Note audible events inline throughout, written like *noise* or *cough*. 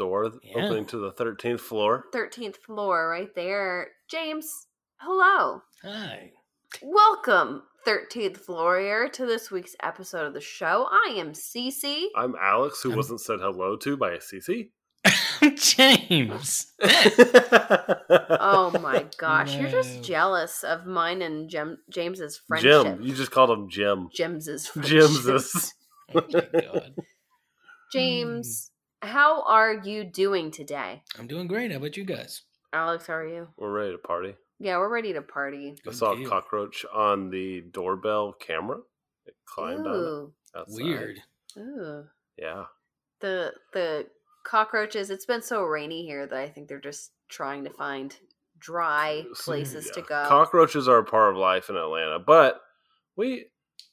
door Yeah. opening to the thirteenth floor? 13th floor right there. James, hello. Hi. Welcome, 13th floor, to this week's episode of the show. I am Cece. I'm Alex, who I'm- wasn't said hello to by a *laughs* CC. James. *laughs* Oh my gosh, you're just jealous of mine and Jim, James's friendship. Jim. You just called him Jim. James's friendship. Jim's. Oh my God. James, hmm. How are you doing today? I'm doing great. How about you guys? Alex, how are you? We're ready to party. Yeah, we're ready to party. I Good saw a cockroach on the doorbell camera. It climbed on it. Outside. Weird. ooh. Yeah. The the cockroaches. It's been so rainy here that I think they're just trying to find dry So, places to go. Cockroaches are a part of life in Atlanta, but we.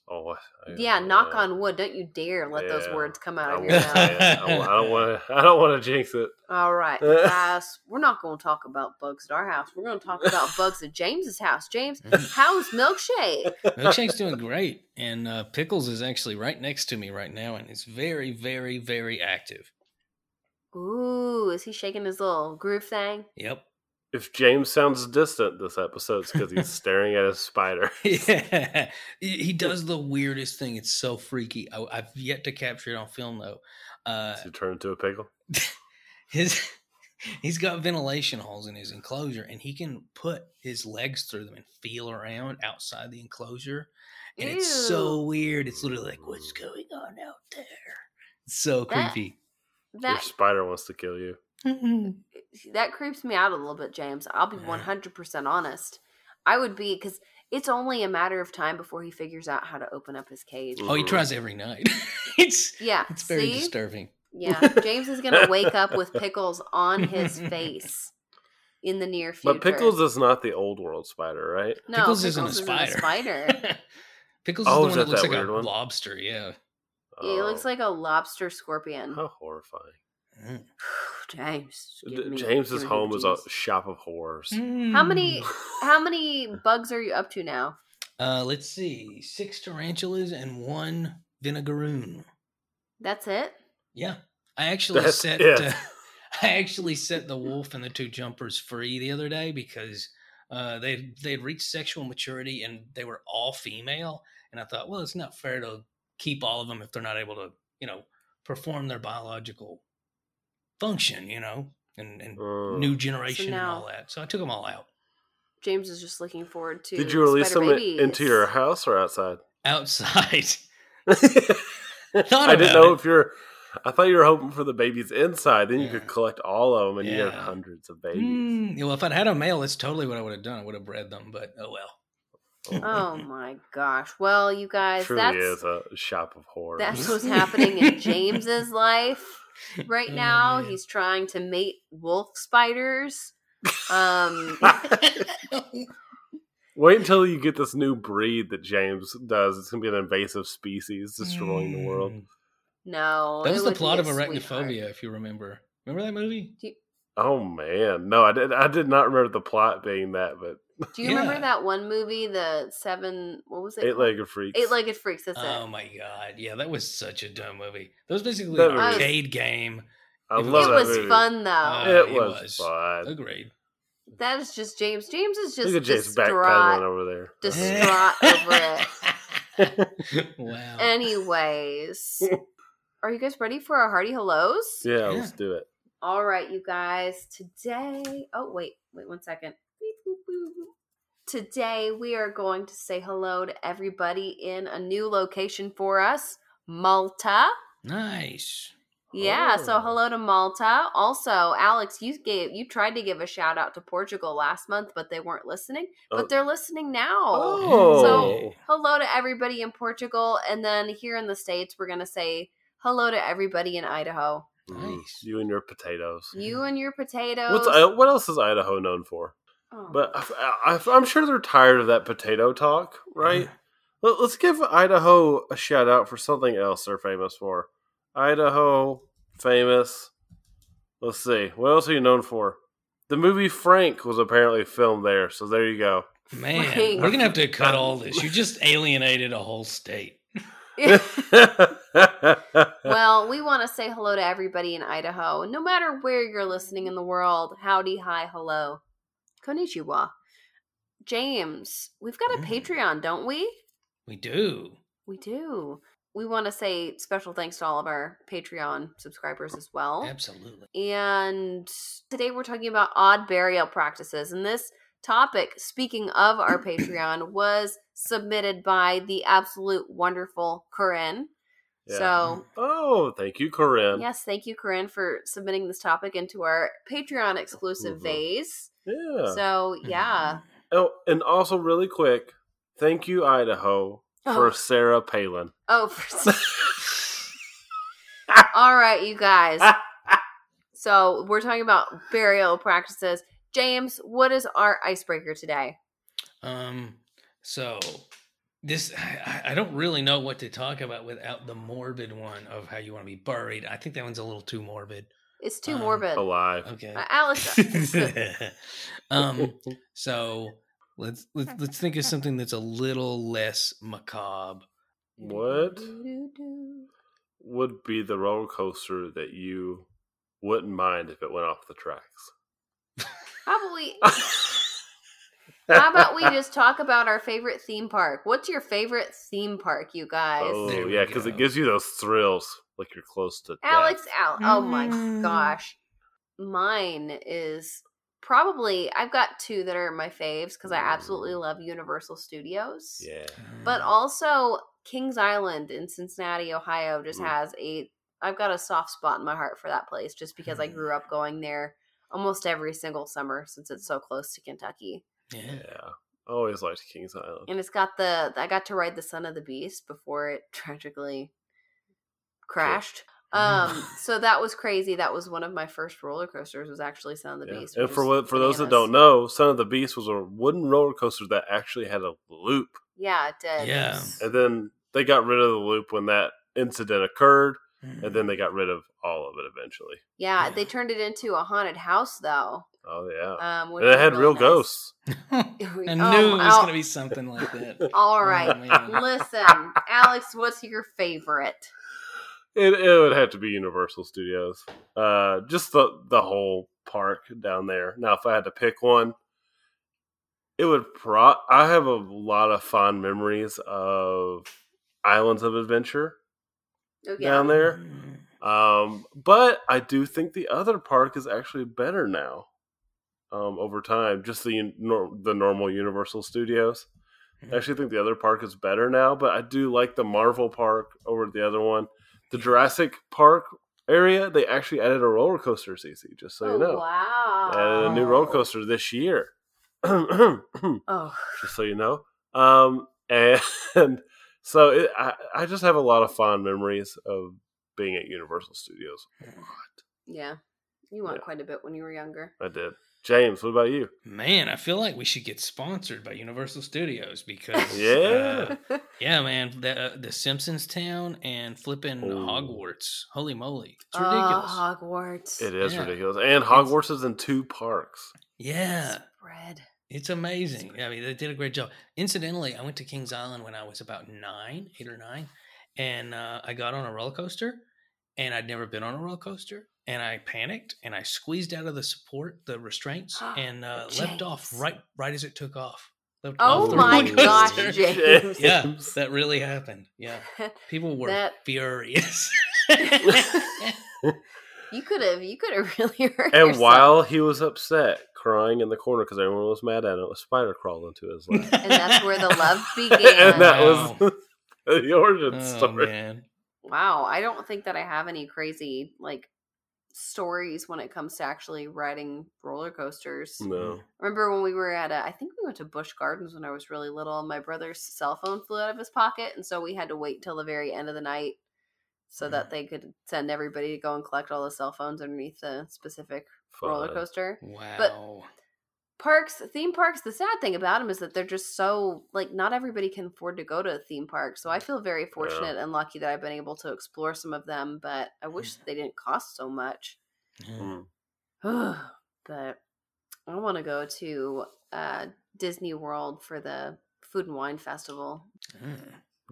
Oh, I- yeah, knock uh, on wood. Don't you dare let those words come I out of won't your mouth. I don't want to. I don't want *laughs* to jinx it. All right, *laughs* guys. We're not going to talk about bugs at our house. We're going to talk about bugs at James's house. James, how's milkshake? *laughs* Milkshake's doing great, and uh, Pickles is actually right next to me right now, and is very, very, very active. Ooh, is he shaking his little groove thing? Yep. If James sounds distant this episode, it's because he's staring at a spider. *laughs* Yeah, he he does the weirdest thing. It's so freaky. I, I've yet to capture it on film though. Uh, Does he turn into a pickle? *laughs* his he's got ventilation holes in his enclosure, and he can put his legs through them and feel around outside the enclosure. And it's so weird. It's literally like, what's going on out there? It's so That- creepy. Your spider wants to kill you. That creeps me out a little bit, James. I'll be one hundred percent honest. I would be because it's only a matter of time before he figures out how to open up his cage. Oh, he tries every night. *laughs* it's Yeah, it's very see? disturbing. Yeah, James is gonna *laughs* wake up with pickles on his *laughs* face in the near future. But pickles is not the old world spider, right? no, Pickles isn't a spider. spider. Pickles Oh, is is the one that that looks that like a one? lobster. Yeah. It looks Oh, like a lobster scorpion. how horrifying. Mm. *sighs* James, D- give me- James's me home is a shop of horrors. How many Mm. how many bugs are you up to now? Uh, let's see, six tarantulas and one vinegaroon. That's it. Yeah, I actually That's set. it. Uh, *laughs* I actually set the wolf and the two jumpers free the other day because uh, they they had reached sexual maturity and they were all female, and I thought, well, it's not fair to keep all of them if they're not able to, you know, perform their biological function, you know, and and Mm. new generation now- and all that. So I took them all out James is just looking forward to. Did you release spider them babies. into your house or outside? outside. *laughs* I didn't know it. if you're. I thought you were hoping for the babies inside. Then you Yeah. could collect all of them, and you had hundreds of babies. Mm, well, if I'd had a male, that's totally what I would have done. I would have bred them, but oh well. Oh my gosh! Well, you guys, Truly that's is a shop of horrors. that's what's *laughs* happening in James's life right Oh, now. man. He's trying to mate wolf spiders. *laughs* Um, *laughs* Wait until you get this new breed that James does. It's gonna be an invasive species destroying the world. Mm. no, That was the plot a of sweetheart. Arachnophobia, if you remember. Remember that movie? Oh man, no, I did. I did not remember the plot being that, but Do you remember that one movie, the seven? What was it? Eight legged freaks. Eight legged freaks. That's Oh it. Oh my god, yeah, that was such a dumb movie. That was basically That an movie- arcade game. I It love It that was fun though. Uh, It it was, was. fun. Agreed. that is just James. James is just Look at James distraught. over there. Distraught *laughs* over it. *laughs* wow. Anyways, are you guys ready for our hearty hellos? yeah, Yeah. let's do it. All right, you guys. Today, oh wait, wait one second. Beep, boop, boop. Today we are going to say hello to everybody in a new location for us, Malta. nice. Yeah, so Oh. hello to Malta. Also, Alex, you gave you tried to give a shout out to Portugal last month, but they weren't listening. But Oh. they're listening now. Oh, So hello to everybody in Portugal, and then here in the states, we're gonna say hello to everybody in Idaho. Mm, Nice. you and your potatoes. You and your potatoes. What's what else is Idaho known for? Oh. But I, am sure they're tired of that potato talk, right? Let, us give Idaho a shout out for something else they're famous for. Idaho, famous. Let's see. What else are you known for? The movie Frank was apparently filmed there, so there you go. Man, Right. we're gonna have to cut all this. You just *laughs* alienated a whole state. *laughs* well, we want to say hello to everybody in Idaho. No matter where you're listening in the world, howdy, hi, hello. Konnichiwa. James, we've got a Mm. Patreon, don't we? We do. We do. We want to say special thanks to all of our Patreon subscribers as well. Absolutely. And today we're talking about odd burial practices. And this topic, speaking of our *coughs* Patreon, was submitted by the absolute wonderful Corinne. Yeah. So, oh, thank you, Corinne. yes, thank you, Corinne, for submitting this topic into our Patreon exclusive Mhm. vase. Yeah. So, yeah. oh, and also really quick, thank you, Idaho, for Oh. Sarah Palin. Oh, for... *laughs* *laughs* all right, you guys. So, we're talking about burial practices. James, what is our icebreaker today? Um. So this I, I don't really know what to talk about without the morbid one of how you want to be buried. I think that one's a little too morbid. It's too Um, morbid. Alive. Okay. Uh, Alex, *laughs* um. So let's let's *laughs* let's think of something that's a little less macabre. What would be the roller coaster that you wouldn't mind if it went off the tracks? Probably. *laughs* How *laughs* about we just talk about our favorite theme park? What's your favorite theme park, you guys? Oh There yeah, because it gives you those thrills, like you're close to Alex, death. Al. Oh my Mm. gosh. Mine is probably, I've got two that are my faves because I absolutely love Universal Studios. Yeah, But also, Kings Island in Cincinnati, Ohio just Mm. has a, I've got a soft spot in my heart for that place just because I Mm. grew up going there almost every single summer since it's so close to Kentucky. Yeah. yeah. I always liked Kings Island. And it's got the I got to ride the Son of the Beast before it *laughs* tragically crashed. *laughs* Um, so that was crazy. That was one of my first roller coasters. Was actually Son of the Yeah. Beast. And for what, for those that don't know, Son of the Beast was a wooden roller coaster that actually had a loop, yeah, it did. Yeah. and then they got rid of the loop when that incident occurred. And then they got rid of all of it eventually. yeah. Yeah. They turned it into a haunted house though. Oh yeah, Um, and it had real nice. ghosts. *laughs* *laughs* I Oh, knew it was Al- going to be something like that. *laughs* all right, Oh, listen, Alex. What's your favorite? It, it would have to be Universal Studios. Uh, just the the whole park down there. Now, if I had to pick one, it would pro. I have a lot of fond memories of Islands of Adventure Oh, yeah. down there. Um, but I do think the other park is actually better now. Um, over time, just the the normal Universal Studios. I actually think the other park is better now, but I do like the Marvel Park over the other one. The Jurassic Park area, they actually added a roller coaster, CC, just so oh, you know. wow. They added a new roller coaster this year. *clears throat* oh. just so you know. Um, *laughs* and so it, I, I just have a lot of fond memories of being at Universal Studios. yeah. You went Yeah. quite a bit when you were younger. I did. James, what about you? Man, I feel like we should get sponsored by Universal Studios because *laughs* Yeah. uh, yeah, man, the uh, the Simpsons town and flipping Ooh. Hogwarts. Holy moly, it's Oh, ridiculous. Hogwarts. It is Yeah. ridiculous. And Hogwarts is in two parks. yeah, Spread. It's amazing. I mean, they did a great job. Incidentally, I went to Kings Island when I was about nine, eight or nine, and uh, I got on a roller coaster, and I'd never been on a roller coaster, and I panicked and I squeezed out of the support, the restraints, and uh, leapt off right right as it took off. Leapt Oh off my gosh, coaster. James. *laughs* Yeah, that really happened. Yeah, *laughs* people were That- furious. *laughs* You could have. You could have really hurt And yourself. while he was upset, crying in the corner because everyone was mad at him, a spider crawled into his *laughs* lap. and that's where the love began. *laughs* and that Wow. was *laughs* the origin oh story. man, Wow, I don't think that I have any crazy like stories when it comes to actually riding roller coasters. No. Remember when we were at a, I think we went to Busch Gardens when I was really little, and my brother's cell phone flew out of his pocket, and so we had to wait till the very end of the night so that they could send everybody to go and collect all the cell phones underneath the specific roller coaster. wow. But Parks, theme parks, the sad thing about them is that they're just so like not everybody can afford to go to a theme park. So I feel very fortunate and lucky that I've been able to explore some of them, but I wish they didn't cost so much. Mm. *sighs* but I want to go to uh, Disney World for the Food and Wine Festival. Mm.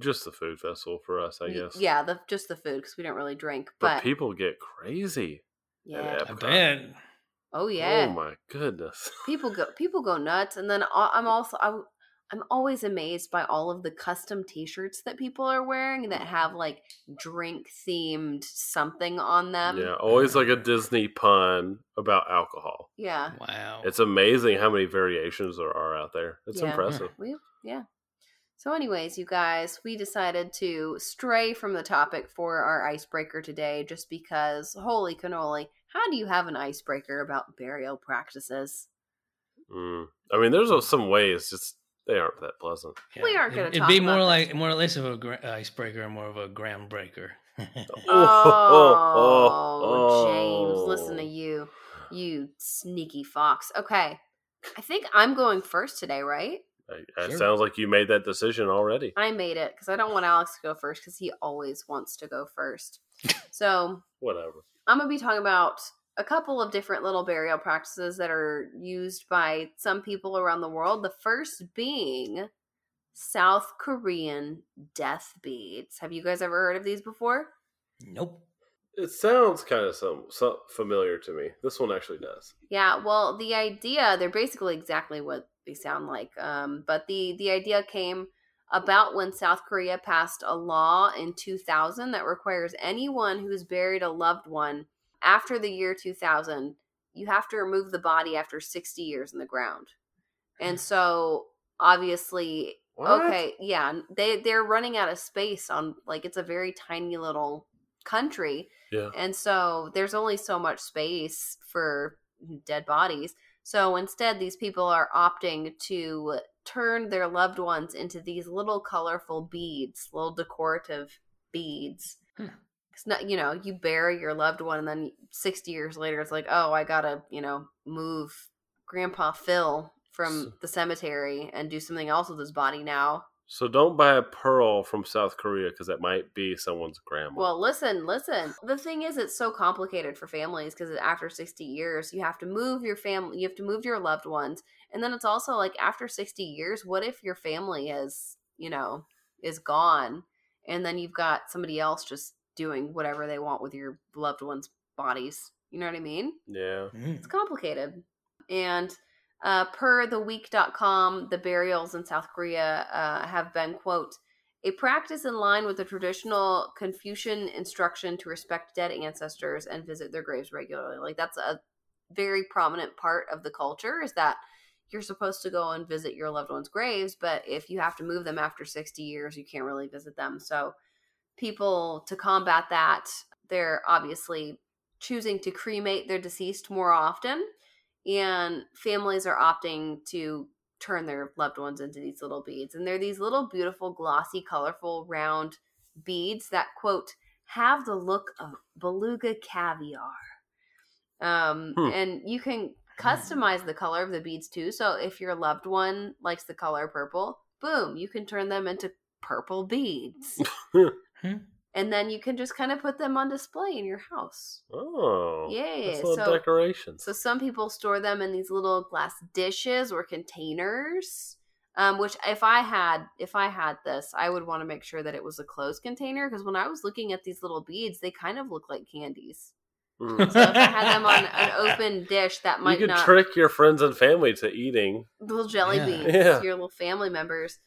Just the food festival for us, I guess. Yeah, the just the food because we don't really drink. But, But, people get crazy. yeah, I Epcot. bet. oh, oh yeah, Oh my goodness. people go *laughs* people go nuts. And then I- I'm also I, I'm always amazed by all of the custom T-shirts that people are wearing that have like drink themed something on them. yeah, always like a Disney pun about alcohol. yeah. Wow. It's amazing how many variations there are out there. It's Yeah. impressive. We yeah. So, anyways, you guys, we decided to stray from the topic for our icebreaker today, just because holy cannoli, how do you have an icebreaker about burial practices? Mm. I mean, there's some ways, just they aren't that pleasant. we aren't gonna It'd be about more this. like more or less of a gra- icebreaker and more of a groundbreaker. *laughs* Oh, James, listen to you, you sneaky fox. Okay, I think I'm going first today, right? It Sure. sounds like you made that decision already. I made it because I don't want Alex to go first because he always wants to go first. So Whatever. I'm going to be talking about a couple of different little burial practices that are used by some people around the world. The first being South Korean death beads. Have you guys ever heard of these before? nope. It sounds kind of some, some familiar to me. This one actually does. Yeah, well, the idea, they're basically exactly what they sound like. Um, but the, the idea came about when South Korea passed a law in 2000 that requires anyone who's buried a loved one after the year 2000, you have to remove the body after 60 years in the ground. And so, obviously, What? okay, yeah, they they're running out of space on like it's a very tiny little country. Yeah. And so there's only so much space for dead bodies. So instead, these people are opting to turn their loved ones into these little colorful beads, little decorative beads. Hmm. It's not, you know, you bury your loved one, and then 60 years later, it's like, oh, I gotta, you know, move Grandpa Phil from the cemetery and do something else with his body now. So don't buy a pearl from South Korea because that might be someone's grandma. Well, listen, listen. The thing is, it's so complicated for families because after 60 years, you have to move your family, you have to move your loved ones. And then it's also like after 60 years, what if your family is, you know, is gone and then you've got somebody else just doing whatever they want with your loved ones' bodies? You know what I mean? yeah. Mm. It's complicated. And uh, per theweek.com, the burials in South Korea uh, have been, quote, a practice in line with the traditional Confucian instruction to respect dead ancestors and visit their graves regularly. Like, that's a very prominent part of the culture is that you're supposed to go and visit your loved ones' graves, but if you have to move them after 60 years, you can't really visit them. So, people to combat that, they're obviously choosing to cremate their deceased more often and families are opting to turn their loved ones into these little beads and they're these little beautiful glossy colorful round beads that quote have the look of beluga caviar um Hmm. and you can customize the color of the beads too so if your loved one likes the color purple boom you can turn them into purple beads *laughs* Hmm. And then you can just kind of put them on display in your house Oh. Yeah, little so- decorations. so some people store them in these little glass dishes or containers. Um, which if I had if I had this, I would want to make sure that it was a closed container because when I was looking at these little beads, they kind of look like candies. Mm. So if I had them on an open dish, that might not you might could not trick your friends and family to eating. little jelly Yeah. beans, Yeah. your little family members.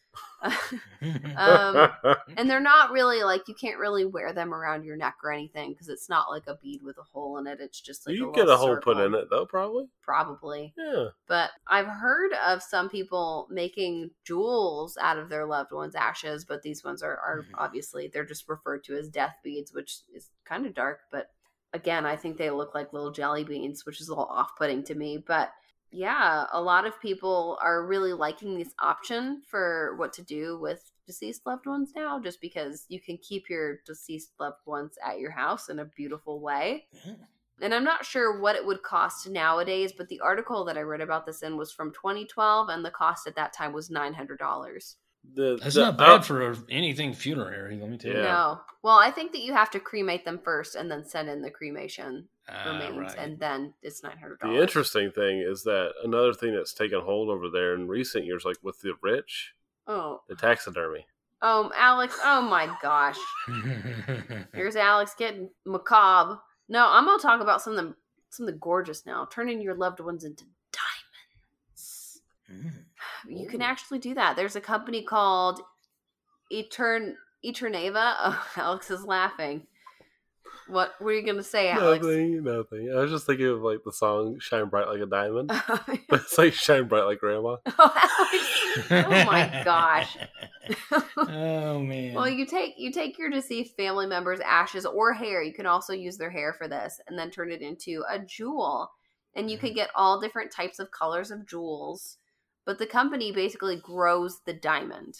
*laughs* *laughs* um, and they're not *laughs* really like you can't really wear them around your neck or anything because it's not like a bead with a hole in it. It's just like you a get a hole put in it though, probably. Probably. Yeah. But I've heard of some people making jewels out of their loved ones' ashes, but these ones are, are Mhm. obviously they're just referred to as death beads, which is kind of dark. But again, I think they look like little jelly beans, which is a little off-putting to me. But yeah, a lot of people are really liking this option for what to do with deceased loved ones now, just because you can keep your deceased loved ones at your house in a beautiful way and I'm not sure what it would cost nowadays, but the article that I read about this in was from 2012, and the cost at that time was nine hundred dollars. The, That's the- not bad uh, for anything funerary. Let me tell you. Yeah. No, well, I think that you have to cremate them first, and then send in the cremation Ah, remains, right. and then it's nine hundred The interesting thing is that another thing that's taken hold over there in recent years, like with the rich, Oh, the taxidermy. Oh, Alex. Oh my gosh. *laughs* Here's Alex getting macabre. No, I'm gonna talk about something something gorgeous now. Turning your loved ones into diamonds. Mm. You can actually do that. There's a company called Etern Eterneva. *laughs* Oh, Alex is laughing. What were you gonna say, Alex? Nothing, nothing. I was just thinking of like the song "Shine Bright Like a Diamond," *laughs* oh, but it's like "Shine Bright Like Grandma." *laughs* oh, Oh my gosh. *laughs* oh man. Well, you take you take your deceased family members' ashes or hair. You can also use their hair for this, and then turn it into a jewel. And you can mm-hmm. get all different types of colors of jewels. But the company basically grows the diamond.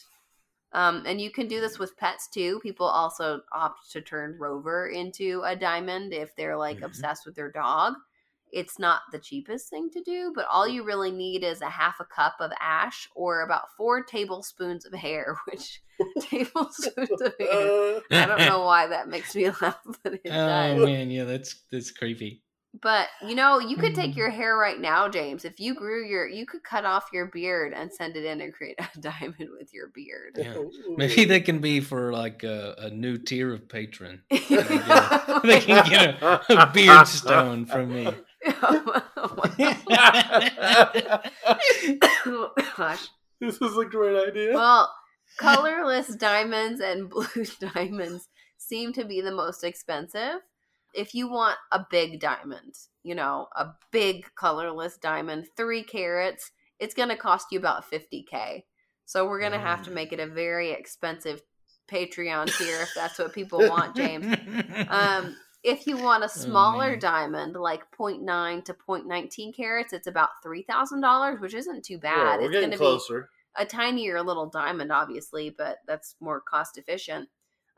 Um, and you can do this with pets too. People also opt to turn Rover into a diamond if they're like Mhm. obsessed with their dog. It's not the cheapest thing to do, but all you really need is a half a cup of ash or about four tablespoons of hair, *laughs* which *laughs* tablespoons of hair. I don't *laughs* know why that makes me laugh, but it oh does. man, yeah, that's that's creepy. But you know, you could take Mhm. your hair right now, James. If you grew your, you could cut off your beard and send it in and create *laughs* a diamond with your beard. Yeah. Maybe they can be for like a, a new tier of patron. *laughs* they *laughs* They can get a, a beard stone from me. Gosh. this is a great idea. Well, colorless diamonds and blue diamonds seem to be the most expensive. If you want a big diamond, you know, a big colorless diamond, three carats, it's going to cost you about 50K. So we're going to have to Mm. make it a very expensive Patreon tier if that's what people want, James. *laughs* Um, if you want a smaller man. diamond, like 0.9 to 0.19 carats, it's about $3,000, which isn't too bad. we're it's getting going to be a tinier little diamond, obviously, but that's more cost efficient.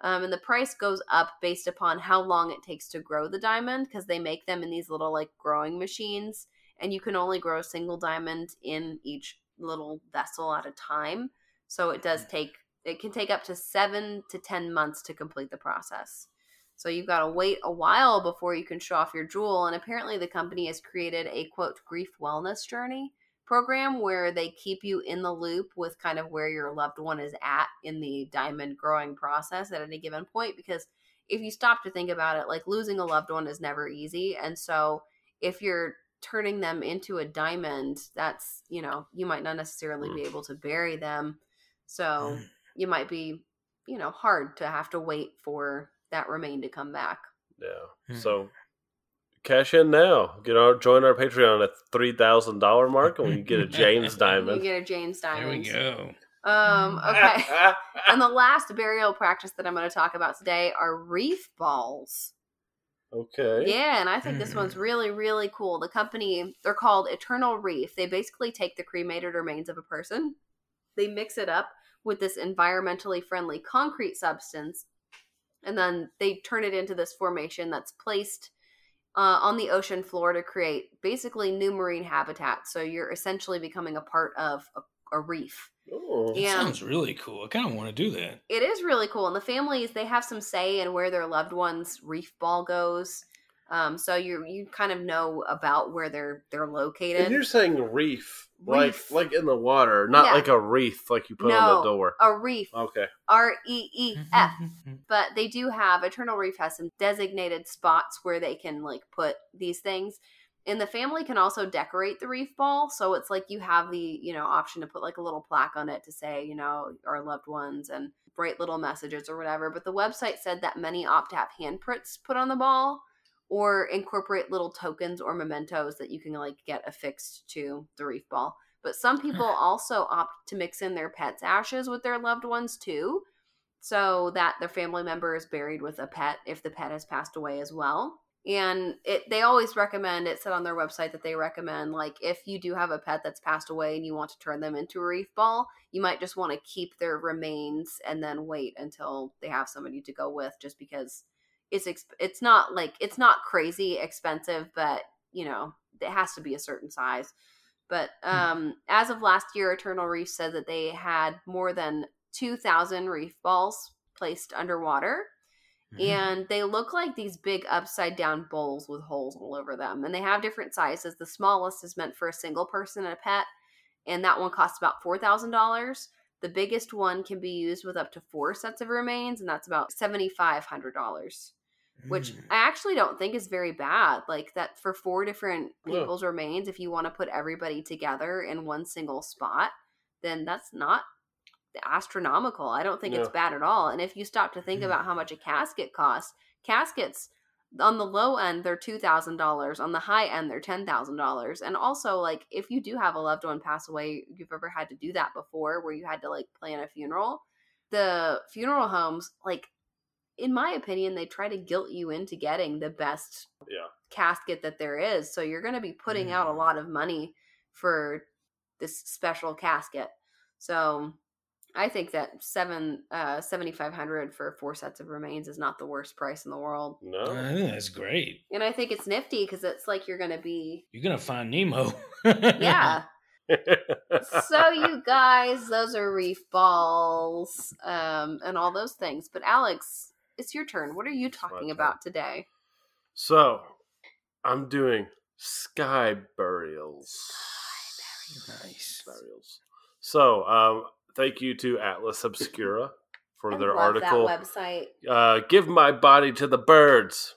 Um, and the price goes up based upon how long it takes to grow the diamond because they make them in these little like growing machines, and you can only grow a single diamond in each little vessel at a time. So it does take it can take up to seven to ten months to complete the process. So you've got to wait a while before you can show off your jewel. And apparently, the company has created a quote grief wellness journey program where they keep you in the loop with kind of where your loved one is at in the diamond growing process at any given point because if you stop to think about it like losing a loved one is never easy and so if you're turning them into a diamond that's you know you might not necessarily be able to bury them so Mm. you might be you know hard to have to wait for that remain to come back Yeah. Hmm. So cash in now. Get our join our Patreon at three thousand dollar mark, and we can get a *laughs* James diamond. you get a james There diamond we go. um *laughs* okay and the last burial practice that I'm going to talk about today are reef balls. okay. Yeah, and I think this one's Mm. really, really cool. The company, they're called Eternal Reef. They basically take the cremated remains of a person, they mix it up with this environmentally friendly concrete substance, and then they turn it into this formation that's placed uh, on the ocean floor to create basically new marine habitat. So you're essentially becoming a part of a, a reef. Oh. That Yeah. sounds really cool. I kind of want to do that. it is really cool and the families they have some say in where their loved ones reef ball goes um, so you you kind of know about where they're they're located And you're saying reef, Reef. like like in the water, not Yeah. like a wreath like you put on the door. a reef Okay. r-e-e-f Mm-hmm. *laughs* but they do have eternal reef has some designated spots where they can like put these things and the family can also decorate the reef ball so it's like you have the you know option to put like a little plaque on it to say you know our loved ones and bright little messages or whatever but the website said that many opt to have handprints put on the ball or incorporate little tokens or mementos that you can like get affixed to the reef ball but some people also opt to mix in their pets ashes with their loved ones too so that their family member is buried with a pet if the pet has passed away as well. And it they always recommend it said on their website that they recommend like if you do have a pet that's passed away and you want to turn them into a reef ball, you might just want to keep their remains and then wait until they have somebody to go with just because it's exp- it's not like it's not crazy expensive but you know it has to be a certain size. But um as of last year Eternal Reef said that they had more than 2,000 reef balls placed underwater. Mm-hmm. And they look like these big upside down bowls with holes all over them. And they have different sizes. The smallest is meant for a single person and a pet. And that one costs about $4,000. The biggest one can be used with up to four sets of remains, and that's about $7,500, which Mm. I actually don't think is very bad. Like that for four different people's remains, if you want to put everybody together in one single spot, then that's not astronomical. I don't think it's bad at all. And if you stop to think Mm. about how much a casket costs, caskets on the low end they're two thousand dollars on the high end they're ten thousand dollars and also like if you do have a loved one pass away you've ever had to do that before where you had to like plan a funeral the funeral homes like in my opinion they try to guilt you into getting the best Yeah. casket that there is so you're going to be putting out a Mm. lot of money for this special casket so i think that seven uh 7500 for four sets of remains is not the worst price in the world No. I think that's great. and I think it's nifty because it's like you're going to be, You're gonna find Nemo. yeah. *laughs* so you guys, those are reef balls, um, and all those things. But Alex, it's your turn. What are you my talking turn. about today? so, I'm doing sky burials. Nice. Burials. So, um, thank you to Atlas Obscura for I their love article. that website. uh, give my body to the birds.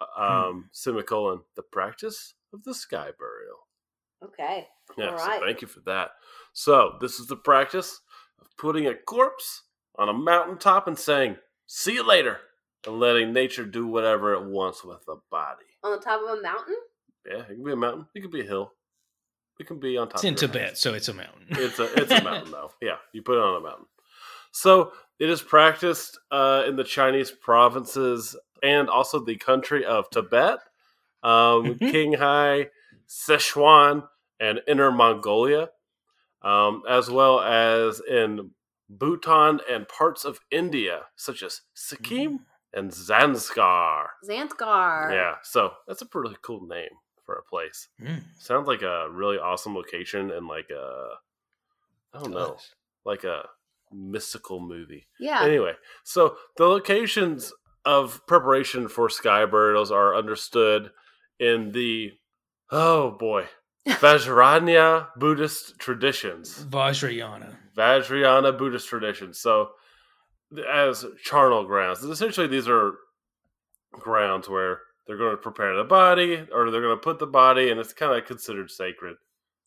Hmm. Um, semicolon, the practice of the sky burial. Okay. Yeah, All so right. thank you for that. So, this is the practice of putting a corpse on a mountaintop and saying, see you later, and letting nature do whatever it wants with the body. On the top of a mountain? Yeah, it can be a mountain, it can be a hill, it can be on top It's in of Tibet, house. so it's a mountain. It's a it's a mountain *laughs* though. Yeah, you put it on a mountain. So it is practiced uh, in the Chinese provinces and also the country of Tibet, um, Mhm. Qinghai, Sichuan, and Inner Mongolia, um, as well as in Bhutan and parts of India, such as Sikkim and Zanskar. Zanskar. Yeah, so that's a pretty cool name for a place. Mm, Sounds like a really awesome location and like a I don't know, like a mystical movie. Yeah. Anyway, so the locations of preparation for sky burials are understood in the oh boy, Vajrayana Buddhist traditions. Vajrayana. Vajrayana Buddhist traditions. So, as charnel grounds, essentially these are grounds where they're going to prepare the body, or they're going to put the body, and it's kind of considered sacred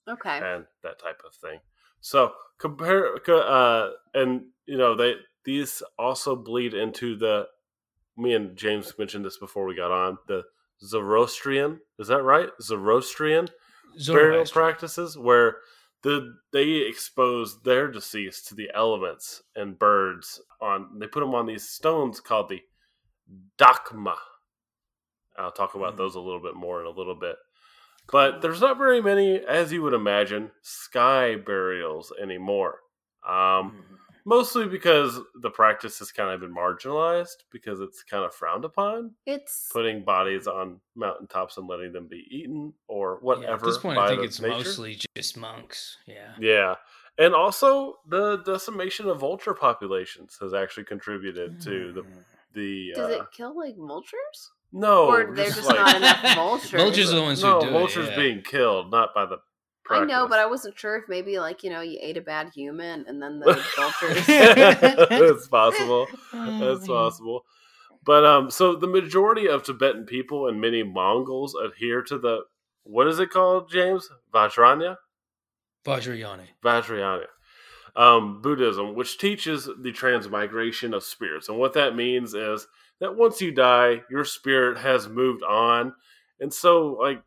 Okay. and that type of thing. So compare, uh, and you know they these also bleed into the. Me and James mentioned this before we got on the Zoroastrian. Is that right? Zoroastrian burial practices where the they expose their deceased to the elements and birds on they put them on these stones called the dakhma i'll talk about Mhm. those a little bit more in a little bit but there's not very many as you would imagine sky burials anymore um, Mm. Mostly because the practice has kind of been marginalized because it's kind of frowned upon It's putting bodies on mountaintops and letting them be eaten or Yeah, whatever. at this point, by I think it's nature. mostly just monks. Yeah. Yeah, and also the decimation of vulture populations has actually contributed to the Mm. the. does uh, it kill like vultures? no, or there's just not enough vultures? *laughs* Vultures are the ones who no do it, vultures yeah. being killed, not by the. I know, but I wasn't sure if maybe like you know you ate a bad human and then *laughs* the vultures. *laughs* it's possible. *laughs* Oh, That's man. possible. But um, so the majority of Tibetan people and many Mongols adhere to the what is it called, James? Vajrayana. Vajrayana. Vajrayana, um, Buddhism, which teaches the transmigration of spirits. And what that means is that once you die, your spirit has moved on. And so, like,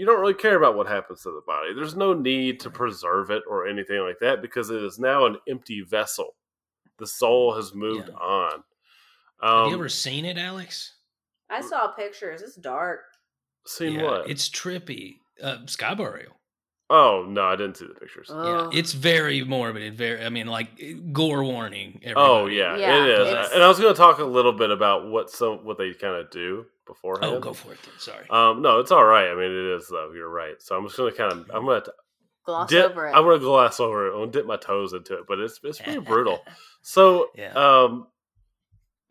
you don't really care about what happens to the body. There's no need to preserve it or anything like that because it is now an empty vessel. The soul has moved Yeah. on. Have Um, you ever seen it, Alex? I saw pictures. It's dark. seen yeah, what? It's trippy. Uh, Sky Burial. Oh, no, I didn't see the pictures. Ugh. Yeah, it's very morbid. It very, I mean, like gore warning. Oh yeah, Yeah, it is. it's- And I was going to talk a little bit about what some what they kind of do beforehand. Oh, go for it. Then. Sorry. Um, no, it's all right. I mean, it is though. You're right. So I'm just gonna kind of I'm gonna Gloss dip. over it. I'm gonna gloss over it. I'm gonna dip my toes into it, but it's it's pretty *laughs* brutal. So Yeah. um,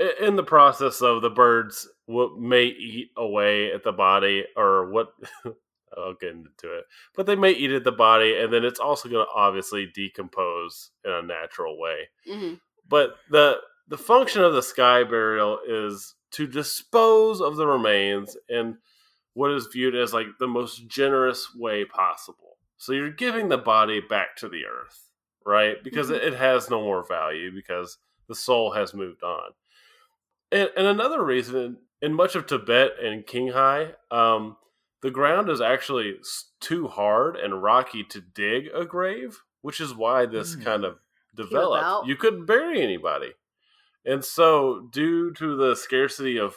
i- in the process of the birds, what may eat away at the body, or what *laughs* I'll get into it. But they may eat at the body, and then it's also going to obviously decompose in a natural way. hmm But the the function of the sky burial is to dispose of the remains in what is viewed as like the most generous way possible. So you're giving the body back to the earth, right? Because Mhm. it, it has no more value because the soul has moved on. And, and another reason, in much of Tibet and Qinghai, um, the ground is actually too hard and rocky to dig a grave, which is why this Hmm. kind of developed. You couldn't bury anybody. And so, due to the scarcity of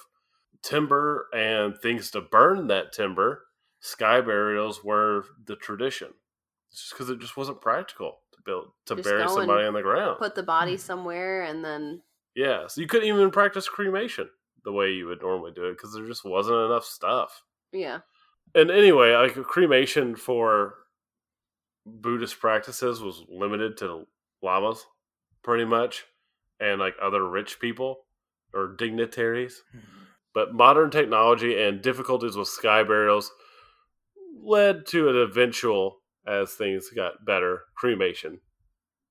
timber and things to burn that timber, sky burials were the tradition. It's just because it just wasn't practical to build to Just bury somebody on the ground. Put the body somewhere and then yeah, so you couldn't even practice cremation the way you would normally do it because there just wasn't enough stuff. yeah. And anyway, like cremation for Buddhist practices was limited to lamas, pretty much, and like other rich people or dignitaries. Hmm. But modern technology and difficulties with sky burials led to an eventual, as things got better, cremation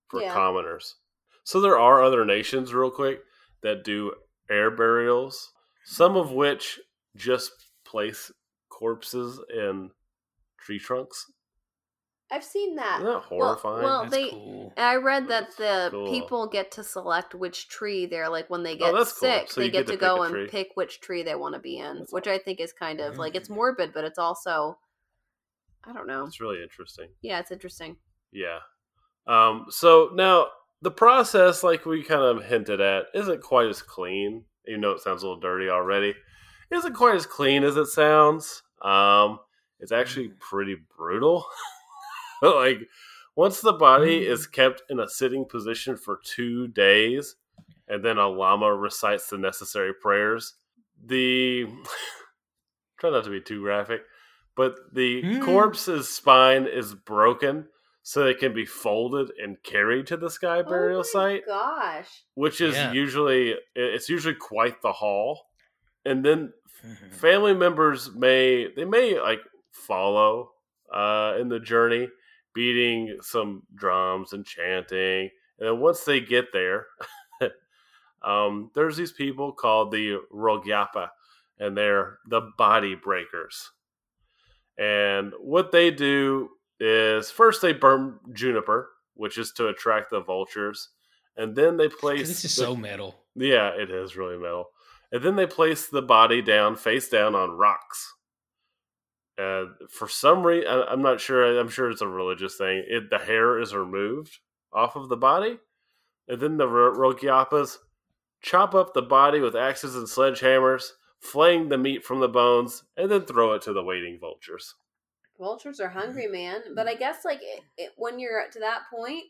for Yeah. commoners. So there are other nations, real quick, that do air burials, some of which just place corpses in tree trunks. I've seen that. Isn't that horrifying? well, That's they- cool. I read that the Cool. people get to select which tree they're like when they Oh, get cool. sick, So they get, get to to go and pick which tree they want to be in, That's which I think is kind of like it's morbid, but it's also I don't know. it's really interesting. Yeah, it's interesting. Yeah. Um, so now the process, like we kind of hinted at, isn't quite as clean. Even though it sounds a little dirty already, Isn't quite as clean as it sounds. Um, it's actually pretty brutal. *laughs* like once the body is kept in a sitting position for two days, and then a lama recites the necessary prayers, the *laughs* try not to be too graphic, but the Mm. corpse's spine is broken so it can be folded and carried to the sky burial oh site, Gosh. which is Yeah. usually it's usually quite the haul. And then *laughs* family members may they may like follow uh, in the journey, beating some drums and chanting. And then once they get there, *laughs* um, there's these people called the Rogyapa, and they're the body breakers. And what they do is first they burn juniper, which is to attract the vultures, and then they place. This is the- so metal. yeah, it is really metal. And then they place the body down, face down on rocks. And for some reason, I'm not sure. I'm sure it's a religious thing. It, the hair is removed off of the body, and then the Ro- Rogyapas chop up the body with axes and sledgehammers, flaying the meat from the bones, and then throw it to the waiting vultures. Vultures are mm-hmm. hungry, man. But I guess like it, it, when you're to that point,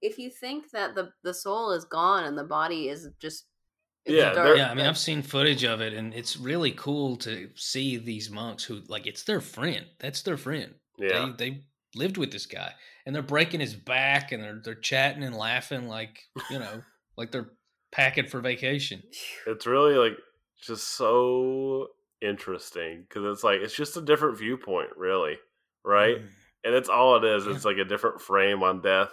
if you think that the the soul is gone and the body is just it's Yeah, dirt, they're- Yeah, I mean, I've seen footage of it, and it's really cool to see these monks who, like, it's their friend. That's their friend. Yeah, They they lived with this guy, and they're breaking his back, and they're they're chatting and laughing like you know, *laughs* like they're packing for vacation. it's really like just so interesting because it's like it's just a different viewpoint, really, right? Mm. and it's all it is. Yeah. It's like a different frame on death,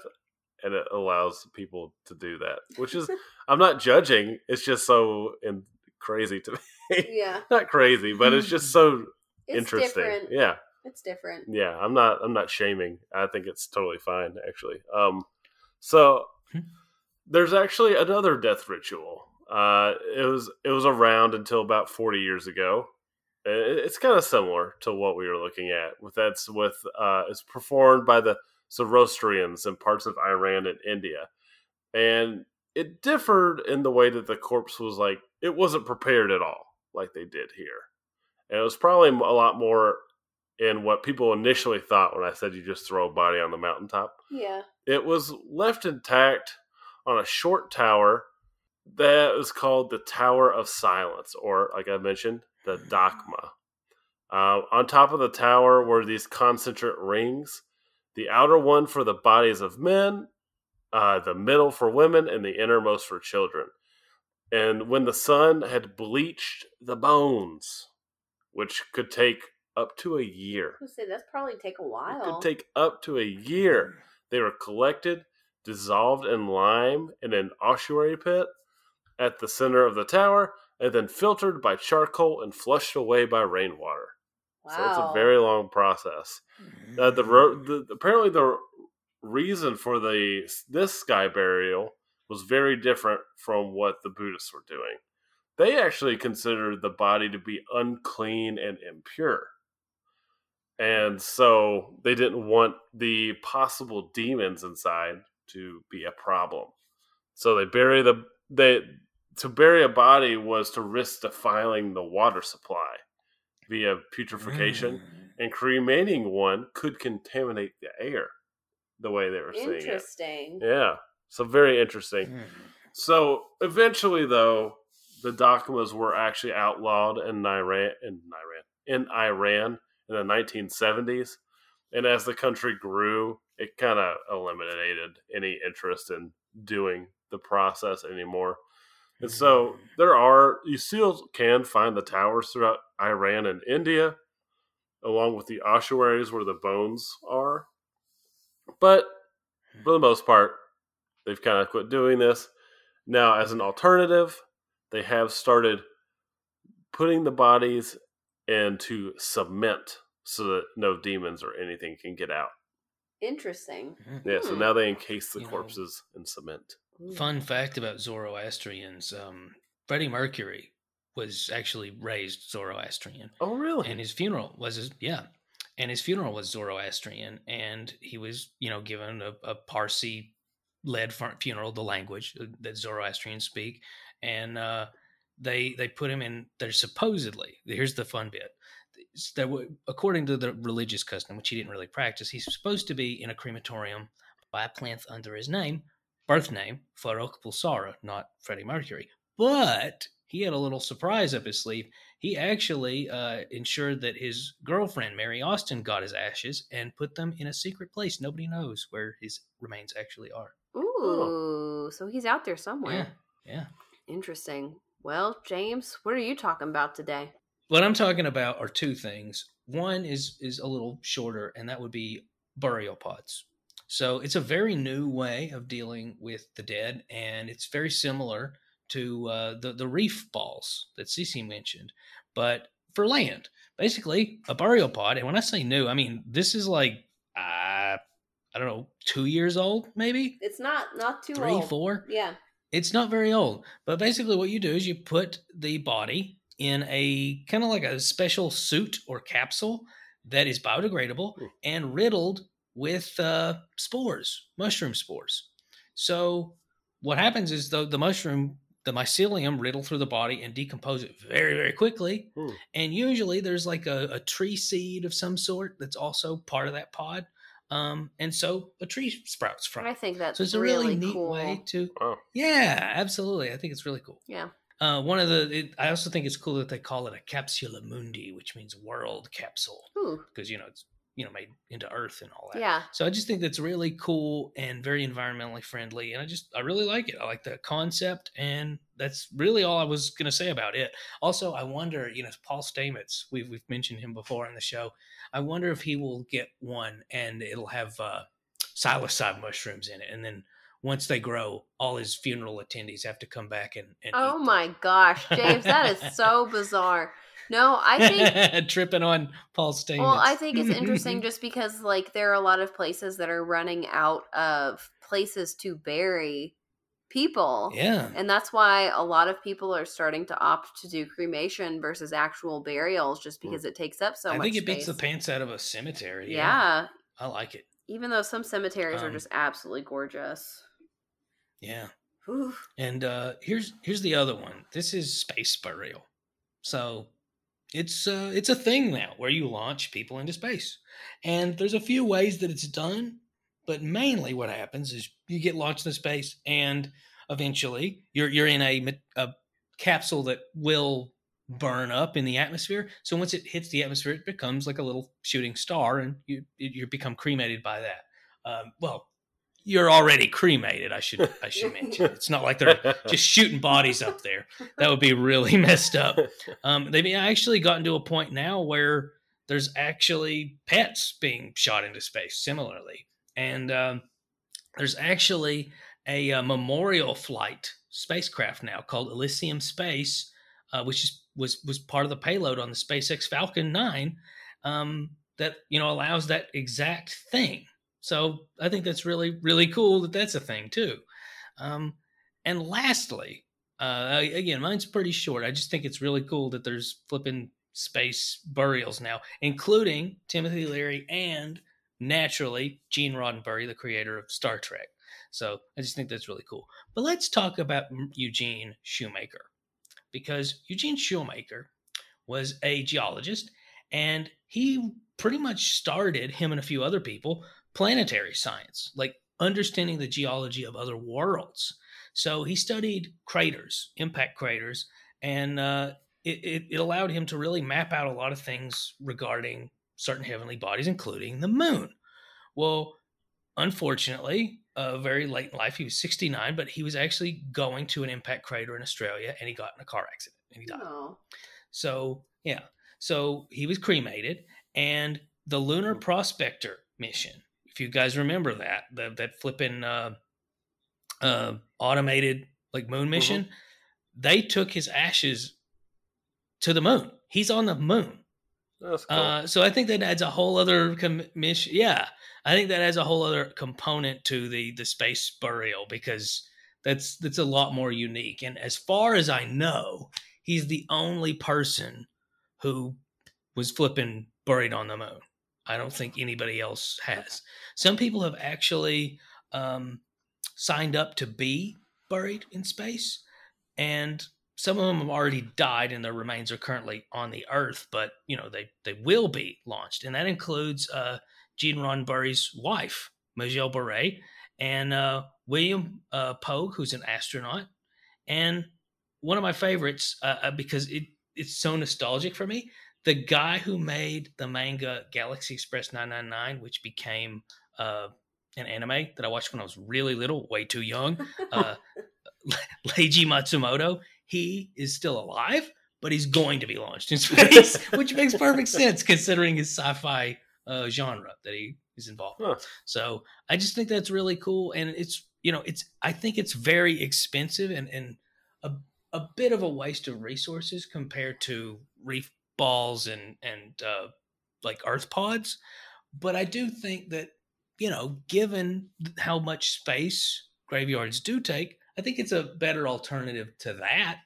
and it allows people to do that. Which is, *laughs* I'm not judging. It's just so in, crazy to *laughs* me. yeah, not crazy, but it's just so it's interesting. different. Yeah, It's different. yeah. I'm not. I'm not shaming. I think it's totally fine, actually. Um, so Hmm. there's actually another death ritual. Uh, it was it was around until about 40 years ago. It- It's kind of similar to what we were looking at. With that's with uh, it's performed by the Zoroastrians in parts of Iran and India, and it differed in the way that the corpse was like it wasn't prepared at all, like they did here, and it was probably a lot more in what people initially thought when I said you just throw a body on the mountaintop Yeah. it was left intact on a short tower that was called the Tower of Silence, or like I mentioned, the Dakhma. Uh, on top of the tower were these concentric rings the outer one for the bodies of men, uh, the middle for women, and the innermost for children. And when the sun had bleached the bones, which could take up to a year. I say that's probably take a while. It while. could take up to a year. They were collected, dissolved in lime in an ossuary pit at the center of the tower, and then filtered by charcoal and flushed away by rainwater. Wow. So it's a very long process. Uh, the, ro- the apparently the reason for the this sky burial was very different from what the Buddhists were doing. They actually considered the body to be unclean and impure. And so they didn't want the possible demons inside to be a problem. So they bury the they to bury a body was to risk defiling the water supply via putrefaction and cremating one could contaminate the air the way they were seeing it. Interesting. Yeah. So very interesting. Mm. So eventually though, the Dakhmas were actually outlawed in Iran in Iran in Iran in the 1970s. And as the country grew, it kind of eliminated any interest in doing the process anymore. And so there are you still can find the towers throughout Iran and India, along with the ossuaries where the bones are. But for the most part, they've kind of quit doing this. Now, as an alternative, they have started putting the bodies into cement so that no demons or anything can get out. Interesting. Yeah, so Hmm. now they encase the You know, corpses in cement. Ooh. Fun fact about Zoroastrians: um, Freddie Mercury was actually raised Zoroastrian, Oh, really? and his funeral was his, yeah, and his funeral was Zoroastrian, and he was you know given a, a Parsi led funeral, the language that Zoroastrians speak, and uh, they they put him in. They're supposedly here's the fun bit. That w- according to the religious custom, which he didn't really practice, he's supposed to be in a crematorium by a plinth under his name, birth name, Farrokh Bulsara, not Freddie Mercury. But he had a little surprise up his sleeve. He actually uh, ensured that his girlfriend, Mary Austin, got his ashes and put them in a secret place. Nobody knows where his remains actually are. Ooh, so he's out there somewhere. Yeah. Interesting. Well, James, what are you talking about today? What I'm talking about are two things. One is is a little shorter, and that would be burial pods. So it's a very new way of dealing with the dead, and it's very similar to uh, the the reef balls that Cece mentioned, but for land. Basically, a burial pod. And when I say new, I mean this is like uh, I don't know, two years old, maybe It's not not too three, old. four. Yeah. It's not very old, but basically what you do is you put the body in a kind of like a special suit or capsule that is biodegradable Hmm. and riddled with uh, spores, mushroom spores. So what happens is the, the mushroom, the mycelium riddle through the body and decompose it very, very quickly. Hmm. And usually there's like a, a tree seed of some sort that's also part of that pod. Um, and so a tree sprouts from I think that's So it's a really, really, neat cool. way to Wow. yeah, absolutely. I think it's really cool. Yeah. Uh, one of the, it, I also think it's cool that they call it a capsula mundi, which means world capsule, because you know it's you know made into Earth and all that. Yeah. So I just think that's really cool and very environmentally friendly, and I just I really like it. I like the concept, and that's really all I was going to say about it. Also, I wonder, you know, Paul Stamets, we've we've mentioned him before in the show. I wonder if he will get one and it'll have uh, psilocybe mushrooms in it, and then once they grow, all his funeral attendees have to come back and, and Oh eat them. my gosh, James, that is *laughs* so bizarre. No, I think *laughs* tripping on Paul Stamets. Well, I think it's interesting *laughs* just because like there are a lot of places that are running out of places to bury people. yeah, And that's why a lot of people are starting to opt to do cremation versus actual burials just because it takes up so I much I think it beats the pants out of a cemetery. yeah. I like it. Even though some cemeteries are Um, just absolutely gorgeous. Yeah. Whew. And uh here's here's the other one. This is space burial. So it's uh it's a thing now where you launch people into space. And there's a few ways that it's done, but mainly what happens is you get launched into space and eventually you're you're in a, a capsule that will burn up in the atmosphere. So once it hits the atmosphere, it becomes like a little shooting star, and you you become cremated by that. Um, well, you're already cremated. I should I should mention. It's not like they're just shooting bodies up there. That would be really *laughs* messed up. Um, they've actually gotten to a point now where there's actually pets being shot into space similarly. And um, there's actually a, a, memorial flight spacecraft now called Elysium Space, uh, which is, was was part of the payload on the SpaceX Falcon 9 um, that you know allows that exact thing. So I think that's really really cool that that's a thing too. Um, and lastly, uh, again, mine's pretty short. I just think it's really cool that there's flipping space burials now, including Timothy Leary and naturally Gene Roddenberry, the creator of Star Trek. So I just think that's really cool. But let's talk about Eugene Shoemaker because Eugene Shoemaker was a geologist and he pretty much started him and a few other people planetary science, like understanding the geology of other worlds. So he studied craters, impact craters, and uh, it, it, it allowed him to really map out a lot of things regarding certain heavenly bodies, including the moon. Well, unfortunately, uh, very late in life, he was 69, but he was actually going to an impact crater in Australia and he got in a car accident and he died. Oh. So, yeah. So he was cremated and the Lunar Hmm. Prospector mission, if you guys remember that, the, that flipping uh, uh, automated like moon mission, they took his ashes to the moon. He's on the moon. That's cool. Uh, so I think that adds a whole other mission. Yeah, I think that adds a whole other component to the the space burial because that's that's a lot more unique. And as far as I know, he's the only person who was flipping buried on the moon. I don't think anybody else has. Some people have actually um, signed up to be buried in space, and some of them have already died and their remains are currently on the earth but you know they they will be launched and that includes uh gene roddenberry's wife Majel Bure and uh william uh pogue who's an astronaut and one of my favorites uh, uh, because it it's so nostalgic for me the guy who made the manga galaxy express 999 which became uh an anime that i watched when i was really little way too young uh *laughs* *laughs* Leiji Matsumoto, he is still alive, but he's going to be launched in *laughs* space, which makes perfect sense considering his sci-fi uh, genre that he is involved. in. So I just think that's really cool, and it's you know it's I think it's very expensive and and a a bit of a waste of resources compared to reef balls and and uh, like Earth pods, but I do think that you know given how much space graveyards do take, I think it's a better alternative to that.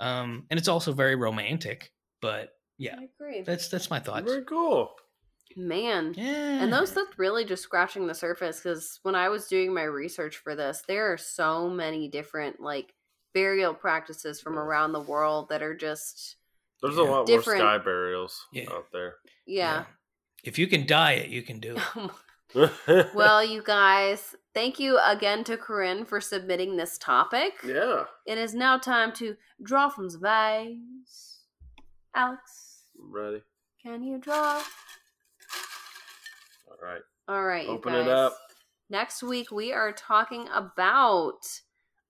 Um, and it's also very romantic. But yeah, I agree. that's that's my thoughts. Very cool. Man. Yeah, And those that's really just scratching the surface because when I was doing my research for this, there are so many different like burial practices from around the world that are just There's Yeah. a lot Different- more sky burials Yeah. out there. yeah. If you can die it, you can do it. *laughs* *laughs* well, you guys, thank you again to Corinne for submitting this topic. yeah. It is now time to draw from the vase. Alex, I'm ready. can you draw? All right. All right, you Open guys. it up. Next week we are talking about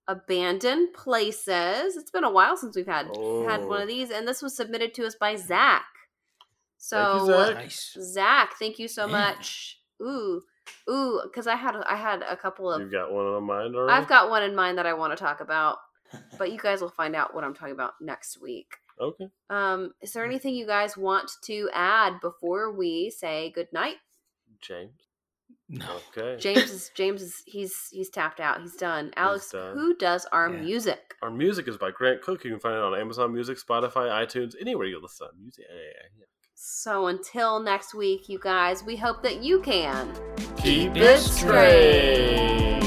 abandoned places. It's been a while since we've had had one Oh. of these, and this was submitted to us by Zach. So Thank you, Zach. nice. Zach, thank you so Yeah. much. Ooh, ooh, because I had I had a couple of. You've got one on mind already? I've got one in mind that I want to talk about, but you guys will find out what I'm talking about next week. Okay. Um, is there anything you guys want to add before we say good night? James. No. Okay. James is James is he's he's tapped out. He's done. Alex, done. who does our Yeah. music? Our music is by Grant Cook. You can find it on Amazon Music, Spotify, iTunes, anywhere you listen to music. So until next week, you guys, we hope that you can Keep it it straight. straight.